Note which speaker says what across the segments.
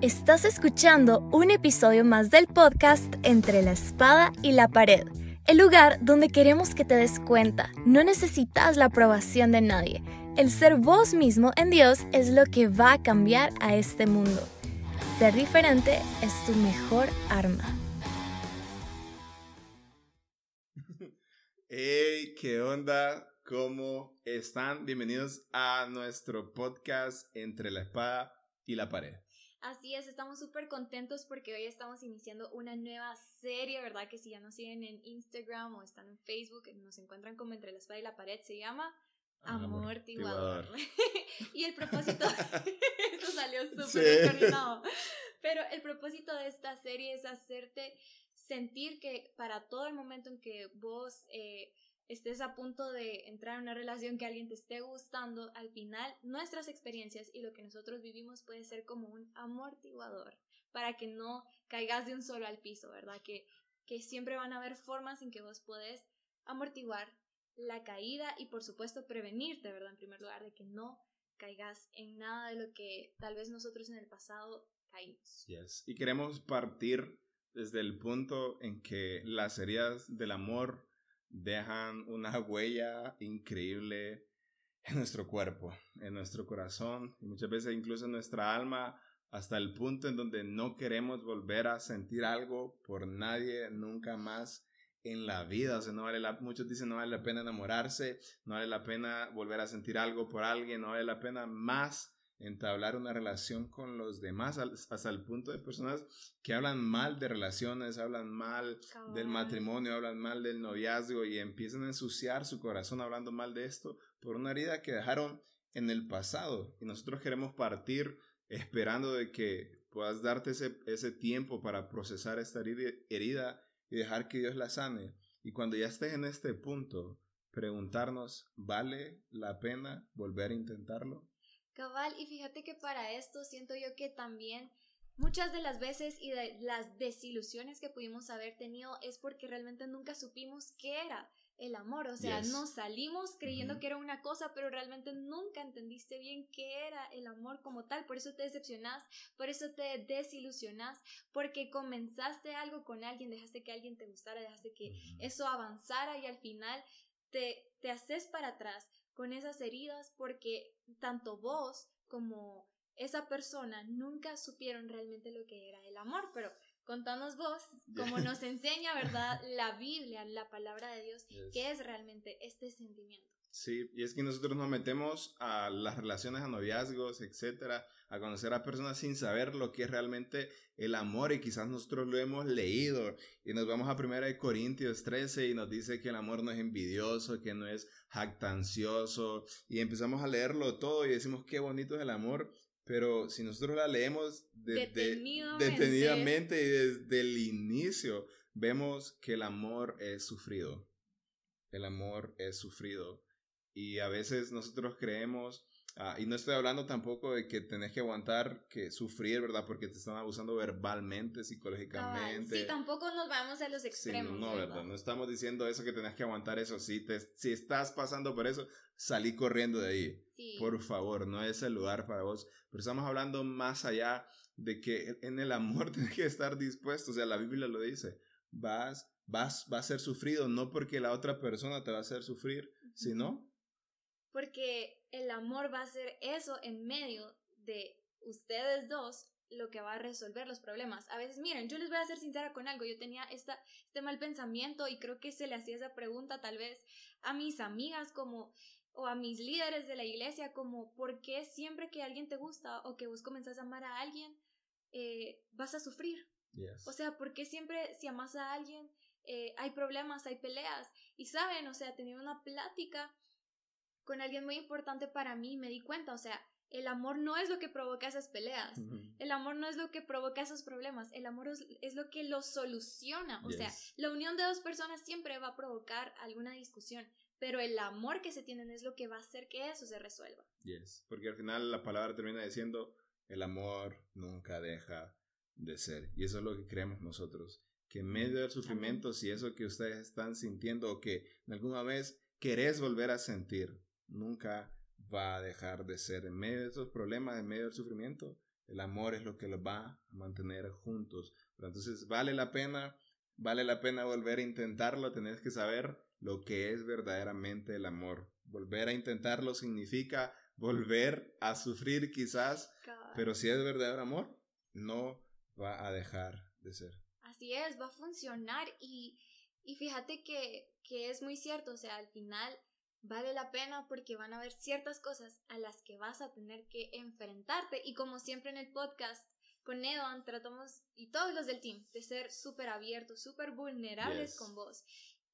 Speaker 1: Estás escuchando un episodio más del podcast Entre la espada y la pared, el lugar donde queremos que te des cuenta, no necesitas la aprobación de nadie. El ser vos mismo en Dios es lo que va a cambiar a este mundo. Ser diferente es tu mejor arma.
Speaker 2: Hey, ¿qué onda? ¿Cómo están? Bienvenidos a nuestro podcast Entre la espada y la pared.
Speaker 1: Así es, estamos súper contentos porque hoy estamos iniciando una nueva serie, ¿verdad? Que si ya nos siguen en Instagram o están en Facebook, nos encuentran como entre la espada y la pared, se llama Amortiguador. y el propósito, esto salió súper sí. pero el propósito de esta serie es hacerte sentir que para todo el momento en que vos... Eh, estés a punto de entrar en una relación que alguien te esté gustando, al final nuestras experiencias y lo que nosotros vivimos puede ser como un amortiguador para que no caigas de un solo al piso, ¿verdad? Que, que siempre van a haber formas en que vos podés amortiguar la caída y por supuesto prevenirte, ¿verdad? En primer lugar, de que no caigas en nada de lo que tal vez nosotros en el pasado caímos.
Speaker 2: Y queremos partir desde el punto en que las heridas del amor dejan una huella increíble en nuestro cuerpo, en nuestro corazón y muchas veces incluso en nuestra alma hasta el punto en donde no queremos volver a sentir algo por nadie nunca más en la vida. O sea, no vale la, muchos dicen no vale la pena enamorarse, no vale la pena volver a sentir algo por alguien, no vale la pena más entablar una relación con los demás hasta el punto de personas que hablan mal de relaciones, hablan mal del matrimonio, hablan mal del noviazgo y empiezan a ensuciar su corazón hablando mal de esto por una herida que dejaron en el pasado. Y nosotros queremos partir esperando de que puedas darte ese, ese tiempo para procesar esta herida y dejar que Dios la sane. Y cuando ya estés en este punto preguntarnos ¿vale la pena volver a intentarlo?
Speaker 1: Cabal, y fíjate que para esto siento yo que también muchas de las veces y de las desilusiones que pudimos haber tenido es porque realmente nunca supimos qué era el amor, o sea, nos salimos creyendo que era una cosa, pero realmente nunca entendiste bien qué era el amor como tal, por eso te decepcionás, por eso te desilusionás, porque comenzaste algo con alguien, dejaste que alguien te gustara, dejaste que eso avanzara y al final te, te haces para atrás con esas heridas porque tanto vos como esa persona nunca supieron realmente lo que era el amor, pero contanos vos, como nos enseña, ¿verdad? La Biblia, la palabra de Dios, qué es realmente este sentimiento.
Speaker 2: Sí, y es que nosotros nos metemos a las relaciones, a noviazgos, etcétera, a conocer a personas sin saber lo que es realmente el amor y quizás nosotros lo hemos leído y nos vamos a 1 Corintios 13 y nos dice que el amor no es envidioso, que no es jactancioso y empezamos a leerlo todo y decimos qué bonito es el amor, pero si nosotros la leemos
Speaker 1: detenidamente.
Speaker 2: detenidamente y desde el inicio, vemos que el amor es sufrido. El amor es sufrido. Y a veces nosotros creemos, ah, y no estoy hablando tampoco de que tenés que aguantar, que sufrir, ¿verdad? Porque te están abusando verbalmente, psicológicamente.
Speaker 1: sí, tampoco nos vamos a los extremos.
Speaker 2: no, ¿verdad? No estamos diciendo eso que tenés que aguantar eso. Si, te, si estás pasando por eso, salí corriendo de ahí. Por favor, no es el lugar para vos. Pero estamos hablando más allá de que en el amor tienes que estar dispuesto. O sea, la Biblia lo dice. Vas, vas, va a ser sufrido, no porque la otra persona te va a hacer sufrir, sino
Speaker 1: porque el amor va a ser eso en medio de ustedes dos lo que va a resolver los problemas. A veces, miren, yo les voy a ser sincera con algo, yo tenía esta, este mal pensamiento y creo que se le hacía esa pregunta tal vez a mis amigas como o a mis líderes de la iglesia como ¿por qué siempre que alguien te gusta o que vos comenzás a amar a alguien eh, vas a sufrir? O sea, ¿por qué siempre si amas a alguien eh, hay problemas, hay peleas? Y saben, o sea, tenía una plática con alguien muy importante para mí, me di cuenta, o sea, el amor no es lo que provoca esas peleas, el amor no es lo que provoca esos problemas, el amor es, lo que los soluciona, o sea, la unión de dos personas siempre va a provocar alguna discusión, pero el amor que se tienen es lo que va a hacer que eso se resuelva.
Speaker 2: Yes, porque al final la palabra termina diciendo, el amor nunca deja de ser, y eso es lo que creemos nosotros, que en medio del sufrimiento, si eso que ustedes están sintiendo o que en alguna vez querés volver a sentir, nunca va a dejar de ser. En medio de esos problemas, en medio del sufrimiento, el amor es lo que los va a mantener juntos. Pero entonces vale la pena, vale la pena volver a intentarlo, tenés que saber lo que es verdaderamente el amor. Volver a intentarlo significa volver a sufrir quizás, pero si es verdadero amor, no va a dejar de ser.
Speaker 1: Así es, va a funcionar y, y fíjate que, que es muy cierto, o sea, al final vale la pena porque van a haber ciertas cosas a las que vas a tener que enfrentarte y como siempre en el podcast con Evan tratamos y todos los del team de ser súper abiertos, súper vulnerables con vos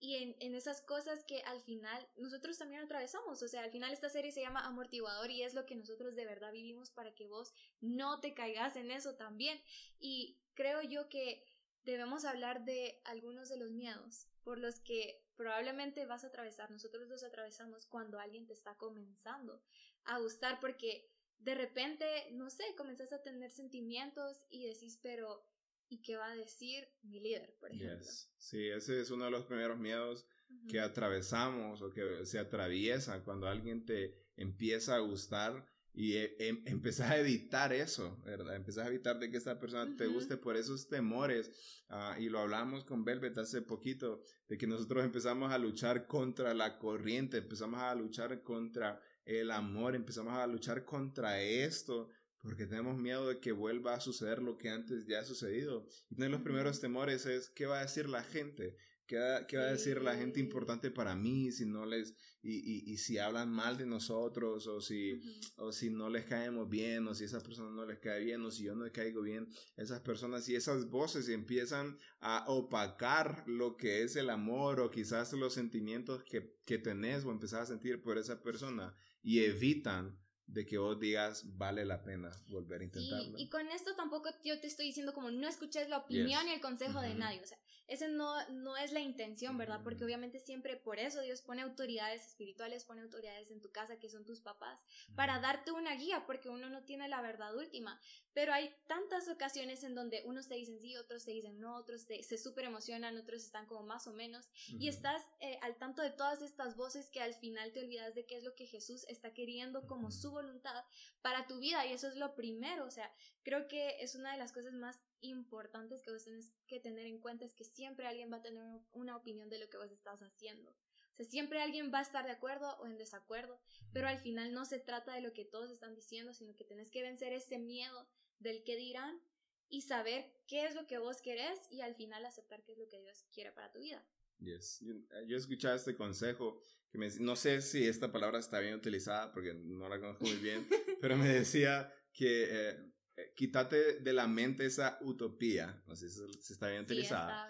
Speaker 1: y en, en, esas cosas que al final nosotros también atravesamos. O sea, al final esta serie se llama Amortiguador y es lo que nosotros de verdad vivimos para que vos no te caigas en eso también. Y creo yo que debemos hablar de algunos de los miedos por los que probablemente vas a atravesar. Nosotros los atravesamos cuando alguien te está comenzando a gustar porque de repente, no sé, comenzás a tener sentimientos y decís, pero y qué va a decir mi líder, por ejemplo.
Speaker 2: Sí, ese es uno de los primeros miedos que atravesamos o que se atraviesa cuando alguien te empieza a gustar y eh, em, empezás a evitar eso, ¿verdad? Empezás a evitar de que esta persona te guste por esos temores. Ah, y lo hablamos con Velvet hace poquito, de que nosotros empezamos a luchar contra la corriente, empezamos a luchar contra el amor, empezamos a luchar contra esto porque tenemos miedo de que vuelva a suceder lo que antes ya ha sucedido. Y uno de los primeros temores es, ¿qué va a decir la gente? ¿Qué va, qué va a decir la gente importante para mí si no les, y, y, y si hablan mal de nosotros, o si, o si no les caemos bien, o si esa persona no les cae bien, o si yo no les caigo bien, esas personas y esas voces empiezan a opacar lo que es el amor, o quizás los sentimientos que, que tenés o empezás a sentir por esa persona, y evitan de que vos digas vale la pena volver a intentarlo.
Speaker 1: y con esto tampoco yo te estoy diciendo como no escuches la opinión y el consejo de nadie, o sea, ese no, no es la intención, ¿verdad? Porque obviamente siempre por eso Dios pone autoridades espirituales, pone autoridades en tu casa que son tus papás, para darte una guía, porque uno no tiene la verdad última. Pero hay tantas ocasiones en donde unos te dicen sí, otros te dicen no, otros se súper emocionan, otros están como más o menos, y estás eh, al tanto de todas estas voces que al final te olvidas de qué es lo que Jesús está queriendo como su voluntad para tu vida, y eso es lo primero, o sea, creo que es una de las cosas más importantes que vos tenés que tener en cuenta es que siempre alguien va a tener una opinión de lo que vos estás haciendo. O sea, siempre alguien va a estar de acuerdo o en desacuerdo, pero al final no se trata de lo que todos están diciendo, sino que tenés que vencer ese miedo del que dirán y saber qué es lo que vos querés y al final aceptar qué es lo que Dios quiere para tu vida.
Speaker 2: Yes. Yo, he escuchado este consejo que me, no sé si esta palabra está bien utilizada porque no la conozco muy bien, pero me decía que eh, eh, quítate de la mente esa utopía, no sé si está bien utilizada,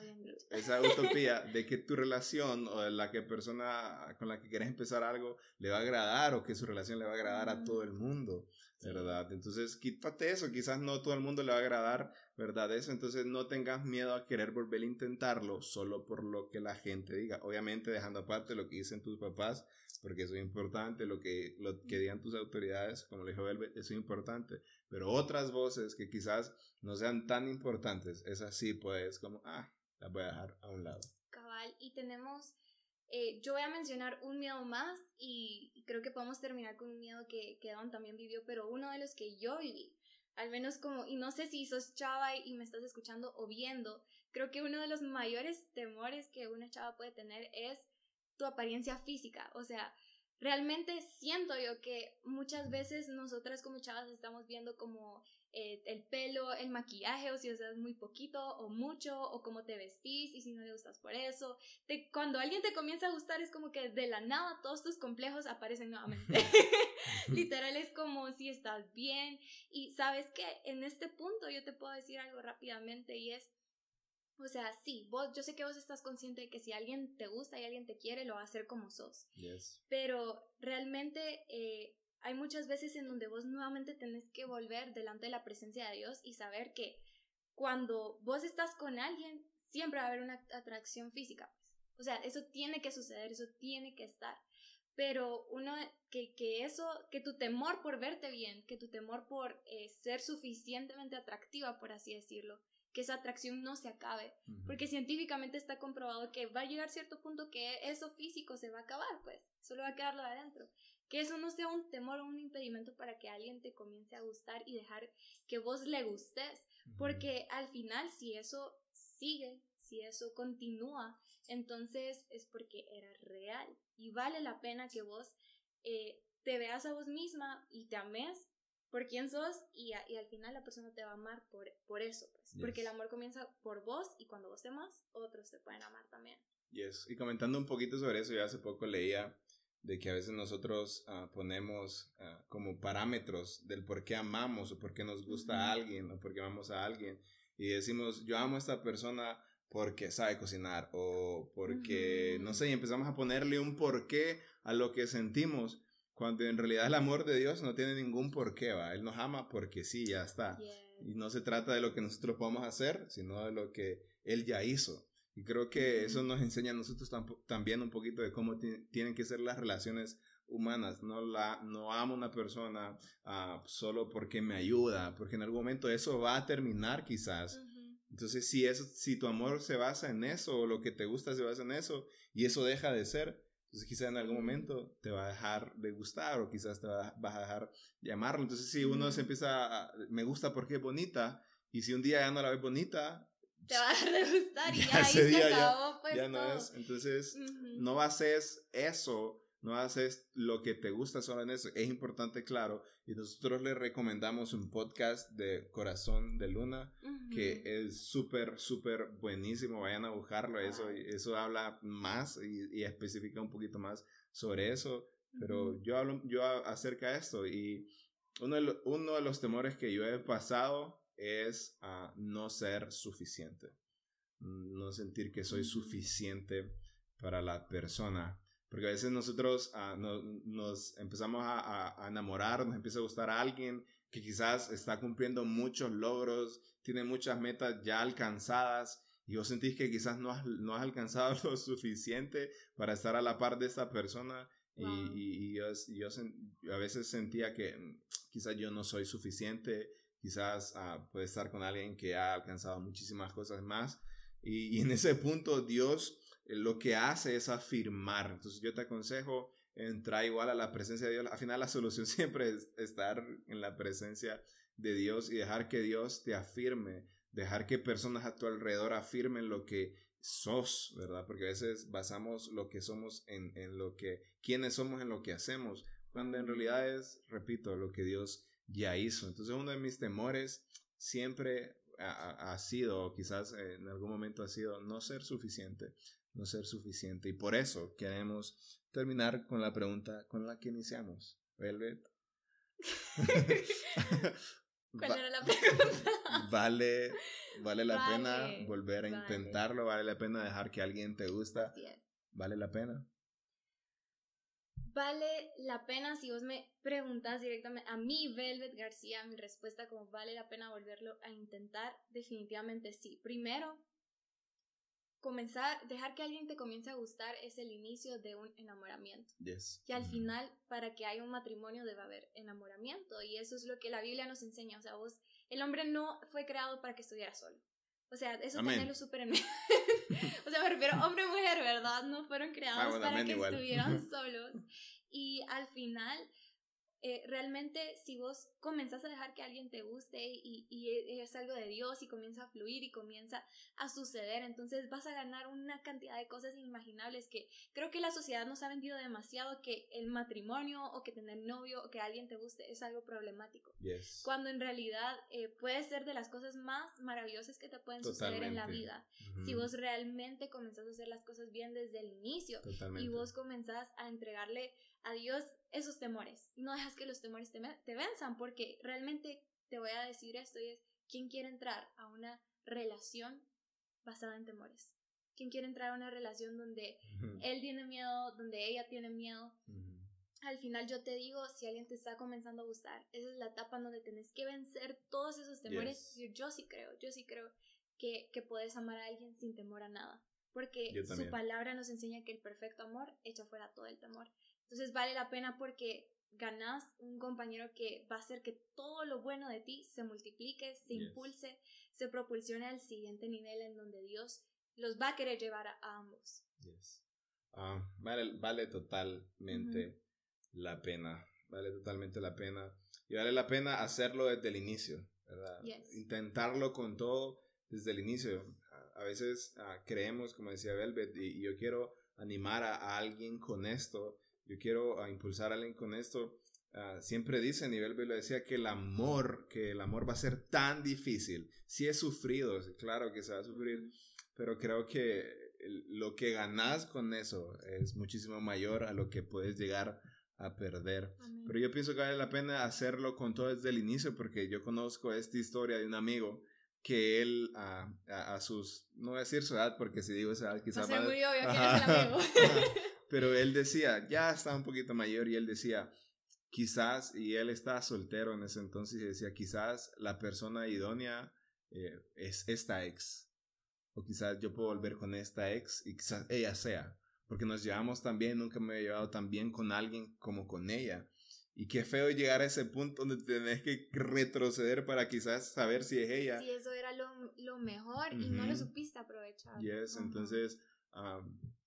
Speaker 2: esa utopía de que tu relación o de la que persona con la que quieres empezar algo le va a agradar o que su relación le va a agradar a todo el mundo, ¿verdad? Entonces quítate eso, quizás no todo el mundo le va a agradar, ¿verdad? Eso, entonces no tengas miedo a querer volver a intentarlo solo por lo que la gente diga, obviamente dejando aparte lo que dicen tus papás, porque eso es importante, lo que, lo que digan tus autoridades, como le dijo Velvet, es importante, pero otras voces que quizás no sean tan importantes, esas sí pues como, ah, las voy a dejar a un lado.
Speaker 1: Cabal, y tenemos, eh, yo voy a mencionar un miedo más y, creo que podemos terminar con un miedo que, que Don también vivió, pero uno de los que yo viví, al menos como, y no sé si sos chava y me estás escuchando o viendo, creo que uno de los mayores temores que una chava puede tener es tu apariencia física. O sea, realmente siento yo que muchas veces nosotras como chavas estamos viendo como eh, el pelo, el maquillaje, o si usas muy poquito o mucho, o cómo te vestís y si no le gustas por eso. cuando alguien te comienza a gustar es como que de la nada todos tus complejos aparecen nuevamente. Literal es como si estás bien y sabes que en este punto yo te puedo decir algo rápidamente y es o sea, sí, vos, yo sé que vos estás consciente de que si alguien te gusta y alguien te quiere, lo va a hacer como sos. Pero realmente eh, hay muchas veces en donde vos nuevamente tenés que volver delante de la presencia de Dios y saber que cuando vos estás con alguien, siempre va a haber una atracción física. Pues. O sea, eso tiene que suceder, eso tiene que estar. Pero uno, que, que eso, que tu temor por verte bien, que tu temor por eh, ser suficientemente atractiva, por así decirlo, que esa atracción no se acabe. Porque científicamente está comprobado que va a llegar cierto punto que eso físico se va a acabar, pues. Solo va a quedarlo adentro. Que eso no sea un temor o un impedimento para que alguien te comience a gustar y dejar que vos le gustes. Porque al final, si eso sigue, si eso continúa, entonces es porque era real. Y vale la pena que vos eh, te veas a vos misma y te ames por quién sos y, y, al final la persona te va a amar por, por eso, pues. Porque el amor comienza por vos y cuando vos te amas, otros te pueden amar también.
Speaker 2: Yes. Y comentando un poquito sobre eso, ya hace poco leía de que a veces nosotros ah, ponemos ah, como parámetros del por qué amamos o por qué nos gusta a alguien o por qué amamos a alguien y decimos, yo amo a esta persona porque sabe cocinar o porque, no sé, y empezamos a ponerle un porqué a lo que sentimos cuando en realidad el amor de Dios no tiene ningún porqué, ¿va? Él nos ama porque sí, ya está. Y no se trata de lo que nosotros podamos hacer, sino de lo que Él ya hizo. Y creo que eso nos enseña a nosotros también un poquito de cómo tienen que ser las relaciones humanas. No, la, no amo a una persona uh, solo porque me ayuda, porque en algún momento eso va a terminar quizás. Entonces, si, eso, si tu amor se basa en eso, o lo que te gusta se basa en eso, y eso deja de ser, entonces quizás en algún momento te va a dejar de gustar o quizás te va, vas a dejar de amarlo. Entonces si uno se empieza a, me gusta porque es bonita y si un día ya no la ves bonita,
Speaker 1: te va a dejar de gustar y ya, ahí se acabó, pues,
Speaker 2: ya no es. Entonces no haces eso no haces lo que te gusta solo en eso. Es importante, claro. Y nosotros le recomendamos un podcast de Corazón de Luna, que es súper, súper buenísimo. Vayan a buscarlo. Eso, eso habla más y, especifica un poquito más sobre eso. Pero yo hablo yo acerca de esto y uno de, uno de los temores que yo he pasado es a no ser suficiente. No sentir que soy suficiente para la persona porque a veces nosotros ah, nos empezamos a, enamorar, nos empieza a gustar a alguien que quizás está cumpliendo muchos logros, tiene muchas metas ya alcanzadas y vos sentís que quizás no has, no has alcanzado lo suficiente para estar a la par de esa persona y, y, yo, yo, a veces sentía que mm, quizás yo no soy suficiente, quizás uh, puede estar con alguien que ha alcanzado muchísimas cosas más y, y en ese punto Dios lo que hace es afirmar. Entonces yo te aconsejo entrar igual a la presencia de Dios. Al final la solución siempre es estar en la presencia de Dios y dejar que Dios te afirme, dejar que personas a tu alrededor afirmen lo que sos, ¿verdad? Porque a veces basamos lo que somos en, en lo que, quiénes somos en lo que hacemos, cuando en realidad es, repito, lo que Dios ya hizo. Entonces uno de mis temores siempre ha, ha, sido, quizás en algún momento ha sido, no ser suficiente, no ser suficiente. Y por eso queremos terminar con la pregunta con la que iniciamos. Velvet.
Speaker 1: ¿Cuál era la pregunta?
Speaker 2: Vale, vale la pena volver a intentarlo, vale la pena dejar que alguien te gusta. Vale la pena.
Speaker 1: Vale la pena si vos me preguntas directamente a mí, Velvet García, mi respuesta como vale la pena volverlo a intentar, definitivamente sí. Primero, comenzar, dejar que alguien te comience a gustar es el inicio de un enamoramiento.
Speaker 2: Yes.
Speaker 1: Y al final, para que haya un matrimonio debe haber enamoramiento. Y eso es lo que la Biblia nos enseña. O sea, vos, el hombre no fue creado para que estuviera solo. O sea, eso también lo súper en... o sea, me refiero hombre mujer, ¿verdad? No fueron creados ah, para que estuvieran solos. Y al final eh, realmente si vos comenzás a dejar que alguien te guste y, y, es algo de Dios y comienza a fluir y comienza a suceder, entonces vas a ganar una cantidad de cosas inimaginables que creo que la sociedad nos ha vendido demasiado que el matrimonio o que tener novio o que alguien te guste es algo problemático. Cuando en realidad eh, puede ser de las cosas más maravillosas que te pueden suceder en la vida. Si vos realmente comenzás a hacer las cosas bien desde el inicio y vos comenzás a entregarle a Dios esos temores. No dejas que los temores te, te venzan, porque realmente te voy a decir esto y es, ¿quién quiere entrar a una relación basada en temores? ¿Quién quiere entrar a una relación donde él tiene miedo, donde ella tiene miedo? Al final yo te digo, si alguien te está comenzando a gustar, esa es la etapa donde tenés que vencer todos esos temores. Yo, sí creo, yo sí creo que, que puedes amar a alguien sin temor a nada. Porque su palabra nos enseña que el perfecto amor echa fuera todo el temor. Entonces vale la pena porque ganas un compañero que va a hacer que todo lo bueno de ti se multiplique, se impulse, se propulsione al siguiente nivel en donde Dios los va a querer llevar a, ambos.
Speaker 2: Ah, vale, vale totalmente la pena, vale totalmente la pena. Y vale la pena hacerlo desde el inicio, ¿verdad? Intentarlo con todo desde el inicio. A veces ah, creemos, como decía Velvet, y, yo quiero animar a, alguien con esto, yo quiero ah, impulsar a alguien con esto. siempre dice, Velvet lo decía, que el amor, que el amor va a ser tan difícil. Si es sufrido, claro que se va a sufrir, pero creo que lo que ganas con eso es muchísimo mayor a lo que puedes llegar a perder. Pero yo pienso que vale la pena hacerlo con todo desde el inicio porque yo conozco esta historia de un amigo que él a, a, sus, no voy a decir su edad porque si digo esa edad quizás...
Speaker 1: No muy obvio que es el amigo.
Speaker 2: Pero él decía, ya está un poquito mayor y él decía, quizás, y él estaba soltero en ese entonces y decía, quizás la persona idónea eh, es esta ex o quizás yo puedo volver con esta ex y quizás ella sea, porque nos llevamos tan bien, nunca me he llevado tan bien con alguien como con ella. Y qué feo llegar a ese punto donde tenés que retroceder para quizás saber si es ella.
Speaker 1: Si eso era lo, lo mejor y no lo supiste aprovechar.
Speaker 2: Yes, entonces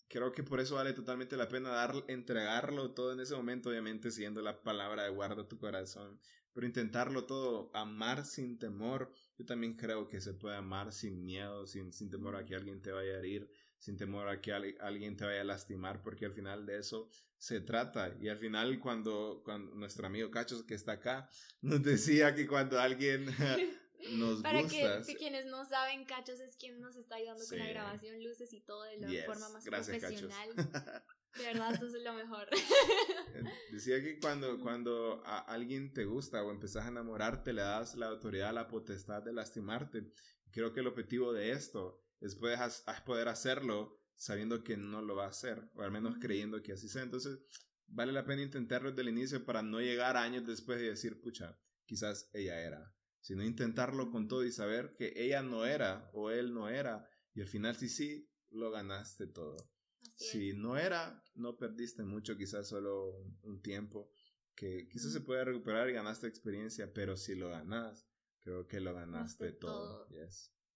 Speaker 2: creo que por eso vale totalmente la pena dar, entregarlo todo en ese momento, obviamente siguiendo la palabra de guarda tu corazón, pero intentarlo todo, amar sin temor, yo también creo que se puede amar sin miedo, sin, sin temor a que alguien te vaya a herir, sin temor a que alguien te vaya a lastimar, porque al final de eso se trata. Y al final cuando, cuando nuestro amigo Cachos que está acá nos decía que cuando alguien nos
Speaker 1: Para que, quienes no saben, Cachos es quien nos está ayudando con la grabación, luces y todo de la forma más profesional. De verdad, eso es lo mejor.
Speaker 2: Decía que cuando, cuando a alguien te gusta o empezás a enamorarte, le das la autoridad, la potestad de lastimarte. Creo que el objetivo de esto es poder hacerlo sabiendo que no lo va a hacer, o al menos creyendo que así sea. Entonces, vale la pena intentarlo desde el inicio para no llegar años después y decir, pucha, quizás ella era. Sino intentarlo con todo y saber que ella no era o él no era. Y al final, sí, sí, lo ganaste todo si no era, no perdiste mucho, quizás solo un, tiempo, que quizás se puede recuperar y ganaste experiencia, pero si lo ganas, creo que lo ganaste todo.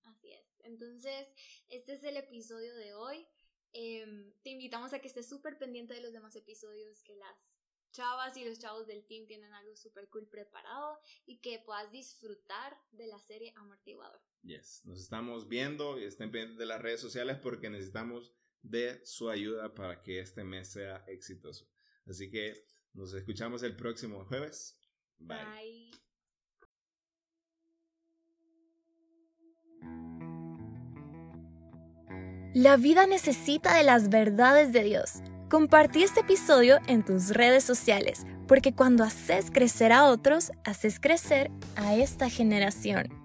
Speaker 1: Así es. Entonces, este es el episodio de hoy. Em, te invitamos a que estés súper pendiente de los demás episodios, que las chavas y los chavos del team tienen algo súper cool preparado y que puedas disfrutar de la serie Amortiguador.
Speaker 2: Yes, nos estamos viendo y estén pendientes de las redes sociales porque necesitamos de su ayuda para que este mes sea exitoso. Así que nos escuchamos el próximo jueves. Bye.
Speaker 3: La vida necesita de las verdades de Dios. Compartí este episodio en tus redes sociales, porque cuando haces crecer a otros, haces crecer a esta generación.